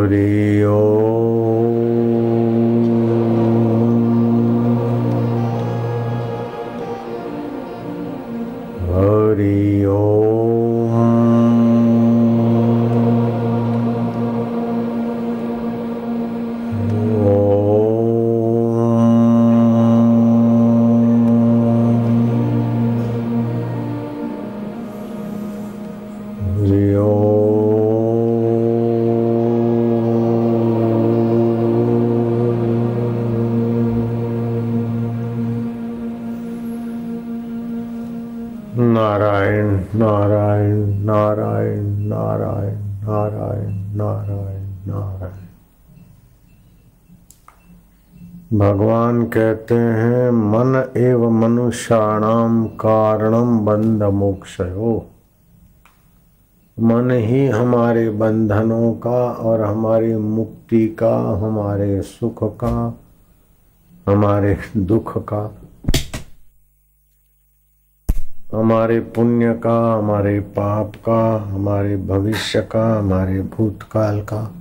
हरि ओम नारायण भगवान कहते हैं, मन एव मनुष्याणाम कारणम बंध मोक्षयो मन ही हमारे बंधनों का और हमारी मुक्ति का, हमारे सुख का, हमारे दुख का, हमारे पुण्य का, हमारे पाप का, हमारे भविष्य का, हमारे भूतकाल का।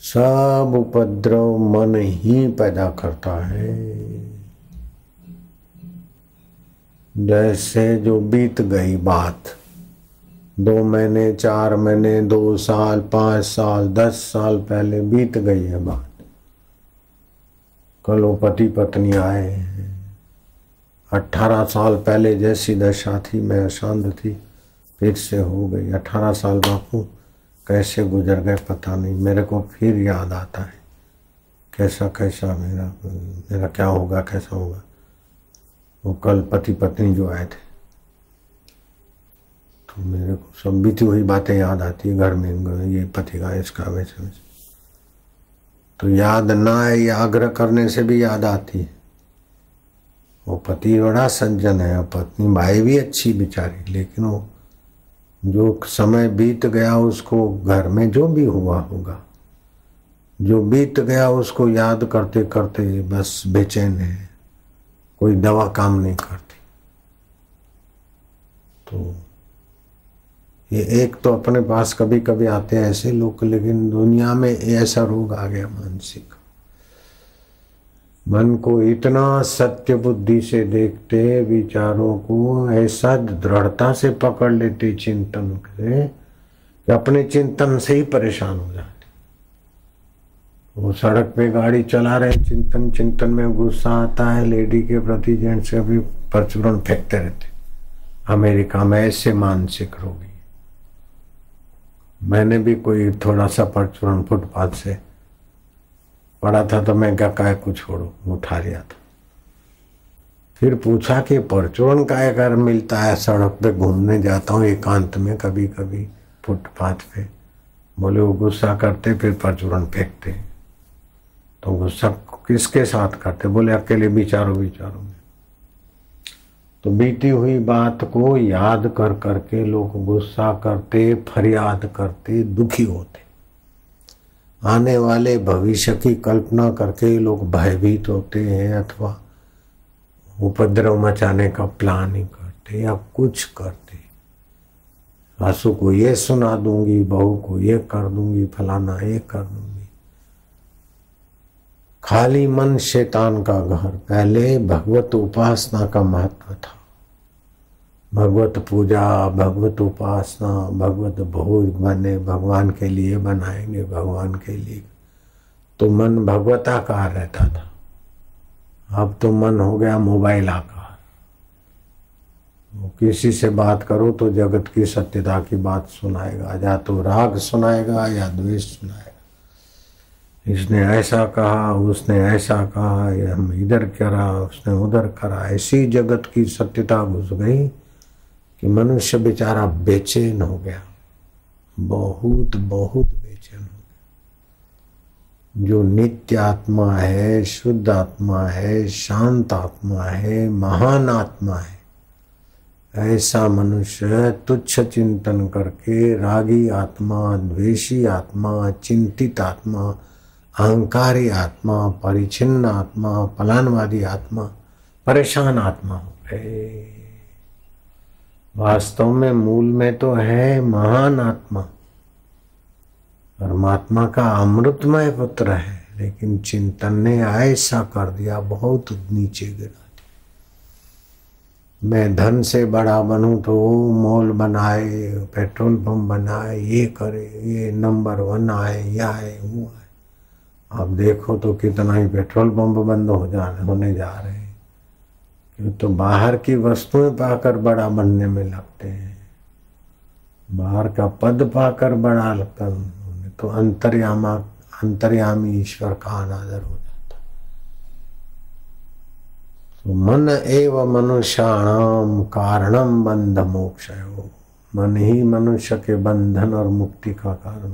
सब उपद्रव मन ही पैदा करता है। जैसे जो बीत गई बात, दो महीने, चार महीने, दो साल, पाँच साल, दस साल पहले बीत गई है बात। कल वो पति पत्नी आए हैं। अठारह साल पहले जैसी दशा थी, मैं अशांत थी, फिर से हो गई। अठारह साल बापू कैसे गुजर गए पता नहीं। मेरे को फिर याद आता है। कैसा कैसा मेरा मेरा क्या होगा, कैसा होगा। वो कल पति पत्नी जो आए थे तो मेरे को सब बीती हुई बातें याद आती है। घर में ये पति का, इसका, वैसे वैसे। तो याद ना आए, या आग्रह करने से भी याद आती है। वो पति बड़ा सज्जन है, और पत्नी भाई भी अच्छी बिचारी, लेकिन वो जो समय बीत गया उसको घर में जो भी हुआ होगा। जो बीत गया उसको याद करते करते बस बेचैन है, कोई दवा काम नहीं करती। तो ये एक तो अपने पास कभी कभी आते हैं ऐसे लोग, लेकिन दुनिया में ऐसा रोग आ गया मानसिक। मन को इतना सत्य बुद्धि से देखते, विचारों को ऐसा दृढ़ता से पकड़ लेते चिंतन से कि अपने चिंतन से ही परेशान हो जाते। वो सड़क पे गाड़ी चला रहे, चिंतन चिंतन में गुस्सा आता है, लेडी के प्रति जेंट्स के भी प्रचुरण फेंकते रहते। अमेरिका में ऐसे मानसिक रोगी। मैंने भी कोई थोड़ा सा परचूरण फुटपाथ से पड़ा था तो मैं क्या काय को छोड़ो? उठा लिया था। फिर पूछा कि परचूरण काय अगर मिलता है? सड़क पे घूमने जाता हूँ, एकांत में कभी कभी फुटपाथ पे। बोले, वो गुस्सा करते, फिर परचूरण फेंकते। तो गुस्सा किसके साथ करते? बोले, अकेले विचारो विचारो। में तो बीती हुई बात को याद कर करके लोग गुस्सा करते, फरियाद करते, दुखी होते। आने वाले भविष्य की कल्पना करके लोग भयभीत होते हैं अथवा उपद्रव मचाने का प्लान ही करते या कुछ करते सासू को ये सुना दूँगी, बहू को ये कर दूँगी, फलाना ये कर दूँगी। खाली मन शैतान का घर, पहले भगवत उपासना का महत्व था। भगवत पूजा, भगवत उपासना, भगवत भोज बने भगवान के लिए बनाएँगे भगवान के लिए। तो मन भगवताकार रहता था। अब तो मन हो गया मोबाइल आकार। वो किसी से बात करो तो जगत की सत्यता की बात सुनाएगा, या तो राग सुनाएगा, या द्वेष सुनाएगा। इसने ऐसा कहा, उसने ऐसा कहा हम इधर करा, उसने उधर करा, ऐसी जगत की सत्यता घुस गई। कि मनुष्य बेचारा बेचैन हो गया। बहुत बहुत बेचैन हो गया। जो नित्य आत्मा है, शुद्ध आत्मा है, शांत आत्मा है, महान आत्मा है, ऐसा मनुष्य तुच्छ चिंतन करके रागी आत्मा, द्वेषी आत्मा, चिंतित आत्मा, अहंकारी आत्मा परिचिन्न आत्मा पलानवादी आत्मा, परेशान आत्मा हो गए। वास्तव में मूल में तो है महान आत्मा। परमात्मा का अमृतमय पुत्र है, लेकिन चिंतन ने ऐसा कर दिया, बहुत नीचे गिरा मैं धन से बड़ा बनूं तो वो मॉल बनाए, पेट्रोल पंप बनाए, ये करे, ये नंबर वन आए, या आए, वो आए। अब देखो तो कितना ही पेट्रोल पंप बंद हो जाने होने जा रहे हैं। तो बाहर की वस्तुएँ पाकर बड़ा बनने में लगते हैं। बाहर का पद पाकर बड़ा लगता है तो अंतर्यामा, अंतर्यामी ईश्वर का अनादर हो जाता तो मन एव मनुष्याणाम कारणम बंध मोक्ष मन ही मनुष्य के बंधन और मुक्ति का कारण